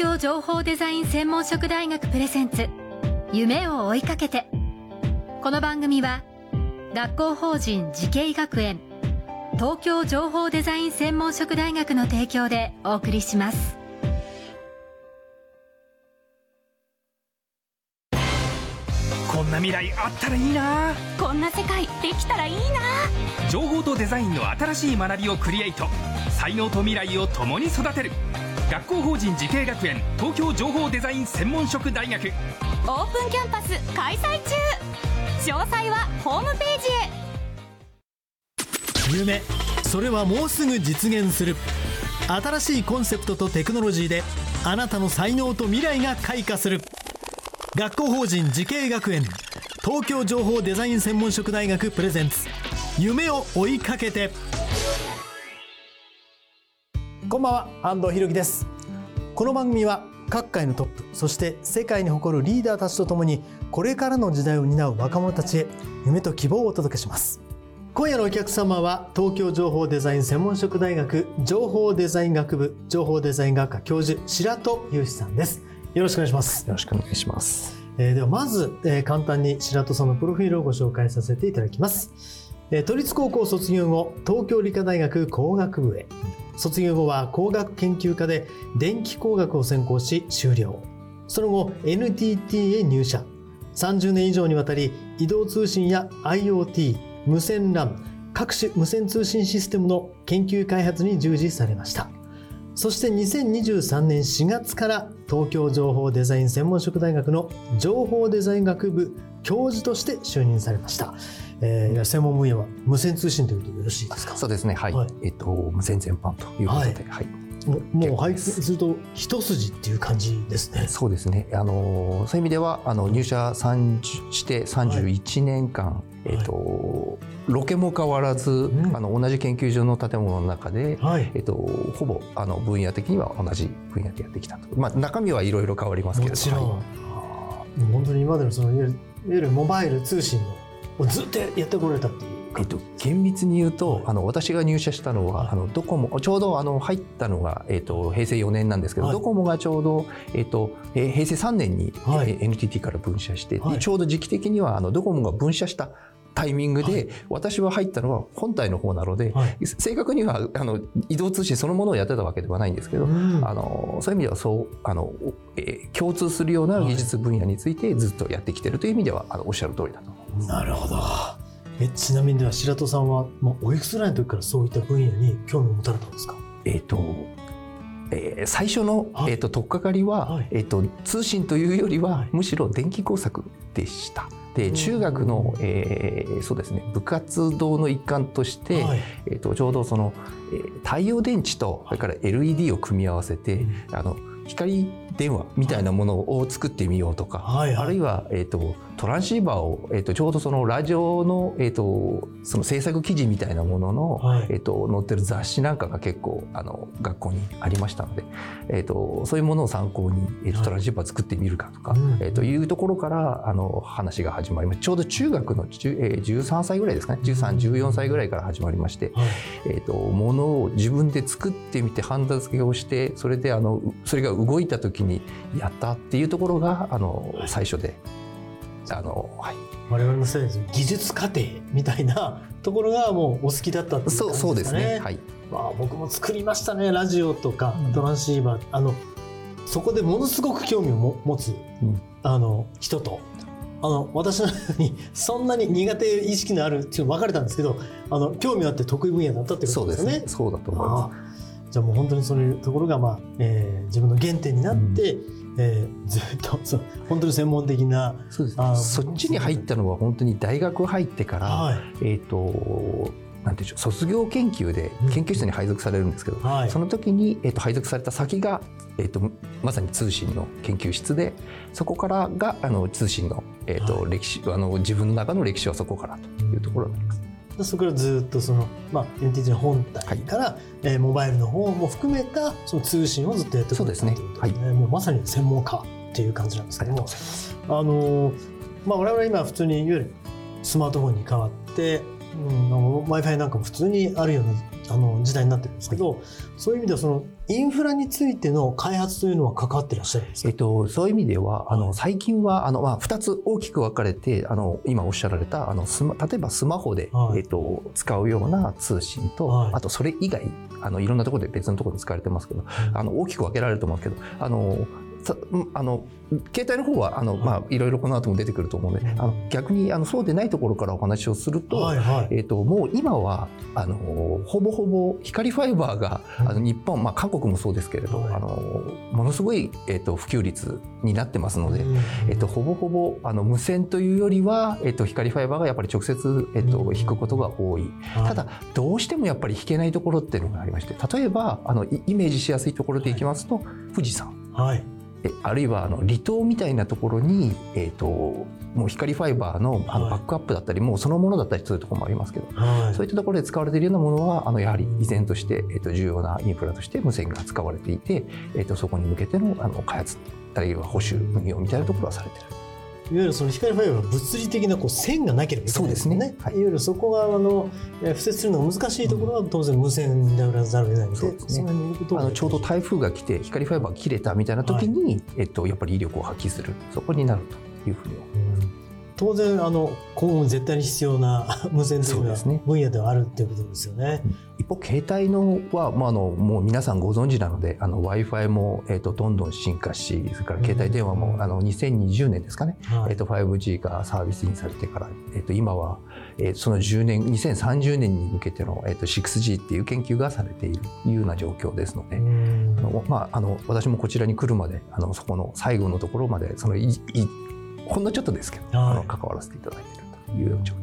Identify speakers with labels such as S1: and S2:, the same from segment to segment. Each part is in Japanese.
S1: 京情報デザイン専門職大学プレゼンツ。夢を追いかけて。この番組は学校法人慈恵学園東京情報デザイン専門職大学の提供でお送りします。
S2: こんな未来あったらいいな。
S3: こんな世界できたらいいな。
S2: 情報とデザインの新しい学びをクリエイト。才能と未来を共に育てる学校法人慈恵学園東京情報デザイン専門職大学。
S3: オープンキャンパス開催中。詳細はホームペー
S4: ジへ。夢それはもうすぐ実現する。新しいコンセプトとテクノロジーであなたの才能と未来が開花する。学校法人慈恵学園東京情報デザイン専門職大学プレゼンツ。夢を追いかけてこんばんは安藤博樹です。この番組は各界のトップそして世界に誇るリーダーたちとともにこれからの時代を担う若者たちへ夢と希望をお届けします。今夜のお客様は東京情報デザイン専門職大学情報デザイン学部情報デザイン学科教授白戸祐志さんです。よろしくお願いします。
S5: よろしくお願いします。
S4: えー、ではまず、えー、簡単に白戸さんのプロフィールをご紹介させていただきます、えー、都立高校卒業後東京理科大学工学部へ卒業後は工学研究科で電気工学を専攻し修了。その後 NTT へ入社。30年以上にわたり移動通信や IoT 無線 LAN 各種無線通信システムの研究開発に従事されました。そして2023年4月から東京情報デザイン専門職大学の情報デザイン学部教授として就任されました。えー、専門分野は無線通信ということでよろしいですか？
S5: そうですね、はい。はい、えっと、無線全般ということで、はい。はい、
S4: もう拝見すると一筋っていう感じですね。
S5: そうですね。あのそういう意味ではあの入社三して31年間、はい、えっと、ロケも変わらず、うん、あの同じ研究所の建物の中で、はい、えっとほぼあの分野的には同じ分野でやってきたと。まあ中身はいろいろ変わりますけれども。
S4: もちろん。はい、本当に今までのそのいわゆるモバイル通信のずっとやってこられたっていう。
S5: えっと、厳密に言うと、はい、あの私が入社したのは、はい、あのドコモちょうどあの入ったのが、えっと、平成4年なんですけど、はい、ドコモがちょうど、えっと、平成3年に、はい、NTT から分社して、ちょうど時期的にはあのドコモが分社したタイミングで、私は入ったのは本体の方なので、正確にはあの移動通信そのものをやってたわけではないんですけど、うん、あのそういう意味ではそうあの、えー、共通するような技術分野についてずっとやってきてるという意味ではあのおっしゃる通りだと。
S4: なるほど。えちなみにでは白戸さんは、まあ、おいくつぐらいの時からそういった分野に興味を持たれたんですか？
S5: えっ、とえー、最初の、はい、えーと、と取っかかりは、はい、えーと、通信というよりは、はい、むしろ電気工作でした。で中学の、えー、そうですね部活動の一環として、えーと、とちょうどその、えー、太陽電池とそれから LED を組み合わせて、あの光電話みたいなものを作ってみようとか、はいはい、あるいは、えーと、トランシーバーを、えーと、ちょうどそのラジオの,、えーと、その制作記事みたいなものの、はい、えー、と載ってる雑誌なんかが結構あの学校にありましたので、えー、とそういうものを参考に、えー、とトランシーバー作ってみるかとか、はい、えー、というところからあの話が始まりましてちょうど中学の、えー、13歳ぐらいですかね。1314歳ぐらいから始まりまして、はい、えー、とものを自分で作ってみてハンダ付けをしてそれであのそれが動いた時にやったっていうところがあの最初で、あのはい、
S4: 我々の世代です技術過程みたいな ところがもうお好きだったっていう感じですかね。
S5: そうですね。はい。
S4: まあ僕も作りましたねラジオとかトランシーバー、あのそこでものすごく興味をも持つ、うん、あの人と。あの私のように そんなに苦手意識のあるっていうの分かれたんですけどあの興味あって得意分野だったってことですね。
S5: そうねそうだと思います。
S4: じゃあもう本当にそういうところが、まあえー、自分の原点になって、うん、えー、ずっとそう本当に専門的な
S5: そうです、ね、そっちに入ったのは本当に大学入ってから、はい、えっ、ー、となんていう卒業研究で研究室に配属されるんですけど、うんはい、その時に、えーと、配属された先が、えーと、まさに通信の研究室でそこからがあの通信の,、えーと、はい、歴史あの自分の中の歴史はそこからというところになります。
S4: そこからずっとその、まあ、NTT の本体から、はい、えー、モバイルの方も含めたその通信をずっとやってくれたということで、ね、はい、もうまさに専門家っていう感じなんですけどもあの、まあ、我々今普通にいわゆるスマートフォンに変わって、うん、w i f i なんかも普通にあるようなあの時代になってるんですけど、そういう意味ではそのインフラについての開発というのは関わってらっしゃるんですか、
S5: えっと、そういう意味ではあの最近はあの、まあ、2つ大きく分かれてあの今おっしゃられたあのスマ例えばスマホで、
S4: はい。
S5: えっと、使うような通信と、
S4: はい。
S5: あとそれ以外あのいろんなところで別のところで使われてますけど、あの大きく分けられると思うんですけどあのあの携帯の方はあの、まあ、いろいろこの後も出てくると思うので、あの逆にあのそうでないところからお話をすると、
S4: はいはい。
S5: えー、ともう今はあのほぼほぼ光ファイバーがあの日本、まあ、韓国もそうですけれど、
S4: はい。
S5: あのものすごい、えー、と普及率になってますので、えー、とほぼほぼあの無線というよりは、えー、と光ファイバーがやっぱり直接、えー、と引くことが多い。
S4: はい。
S5: ただどうしてもやっぱり引けないところっていうのがありまして例えばあのイイメージしやすいところでいきますと、富士山。
S4: はい。
S5: えあるいはあの離島みたいなところに、えー、ともう光ファイバーのあの
S4: はい
S5: バックアップだったり、もうそのものだったりするところもありますけど、
S4: はい。
S5: そういったところで使われているようなものはあのやはり依然として、えー、と重要なインフラとして無線が使われていて、えー、とそこに向けてのあの開発あるいは保守運用みたいなところはされている。
S4: いわゆるその光ファイバーは物理的なこう線がなければいけないですよね。
S5: そうですね。はい。
S4: いわゆるそこがあのえー敷設するのが難しいところは当然無線に頼らざるを得ないので、
S5: そうですね。あのちょうど台風が来て光ファイバーが切れたみたいな時に、えっと、やっぱり威力を発揮する。そこになるというふうに思います。
S4: うん当然あの今後も絶対に必要な 無線というのは
S5: そうですね。
S4: 分野ではあるっていうことですよね。
S5: 一方携帯のは、まあ、あのもう皆さんご存知なので w i f i も、えっとどんどん進化しそれから携帯電話も、あの2020年ですかね、
S4: はい。
S5: えっと 5G がサービスインされてから、えっと今は、えーその10年2030年に向けての、えっと 6G っていう研究がされているというような状況ですので、
S4: うん。
S5: あのまあ、あの私もこちらに来るまであのそこの最後のところまでそのいいほんのちょっとですけど、
S4: はい。
S5: あの関わらせていただいているというような状況。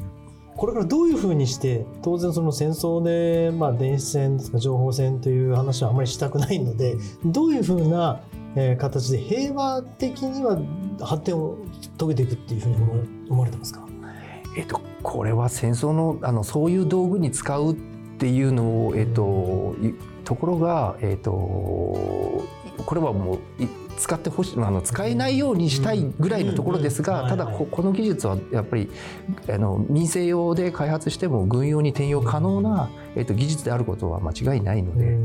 S4: これからどういうふうにして当然その戦争で、まあ、電子戦ですか情報戦という話はあまりしたくないのでどういうふうな、えー形で平和的には発展を遂げていくっていうふうに思われてますか？
S5: えっと、これは戦争のあのそういう道具に使うっていうのを、えっと、いところが、えっと、これはもうい使ってほしいあの使えないようにしたいぐらいのところですが、ただここの技術はやっぱりあの民生用で開発しても軍用に転用可能な、えっと、技術であることは間違いないので、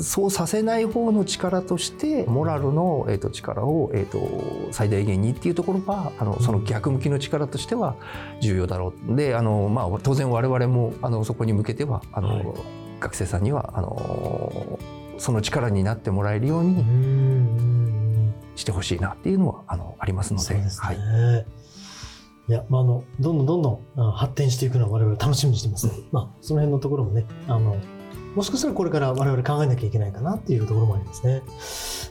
S5: そうさせない方の力としてモラルの、えー、と力を、えー、と最大限にっていうところがあのその逆向きの力としては重要だろう。であの、まあ、当然我々もあのそこに向けてはあの、
S4: はい。
S5: 学生さんにはあのその力になってもらえるよう
S4: うんう
S5: に
S4: ん
S5: してほしいなっていうのはあのありますので。
S4: ですね、
S5: はい、
S4: い、や、まあ、あのどんどんどんどんあ発展していくのは我々楽しみにしてます、まあ、その辺のところもねあのもしかしたらこれから我々考えなきゃいけないかなっていうところもありますね。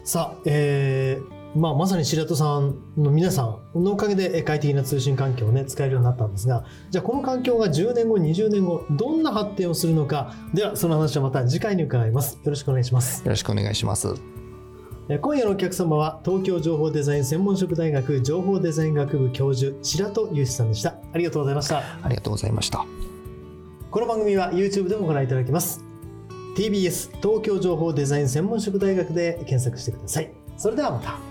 S4: さあ、えーまあ、まさに白戸さんの皆さんのおかげでえ快適な通信環境をね使えるようになったんですがじゃあこの環境が10年後20年後どんな発展をするのかではその話はまた次回に伺います。よろしくお願いします。
S5: よろしくお願いします。
S4: えー今夜のお客様は東京情報デザイン専門職大学情報デザイン学部教授白戸祐志さんでした。ありがとうございました。
S5: ありがとうございました。
S4: この番組は YouTube でもご覧いただけます。TBS 東京情報デザイン専門職大学で検索してください。それではまた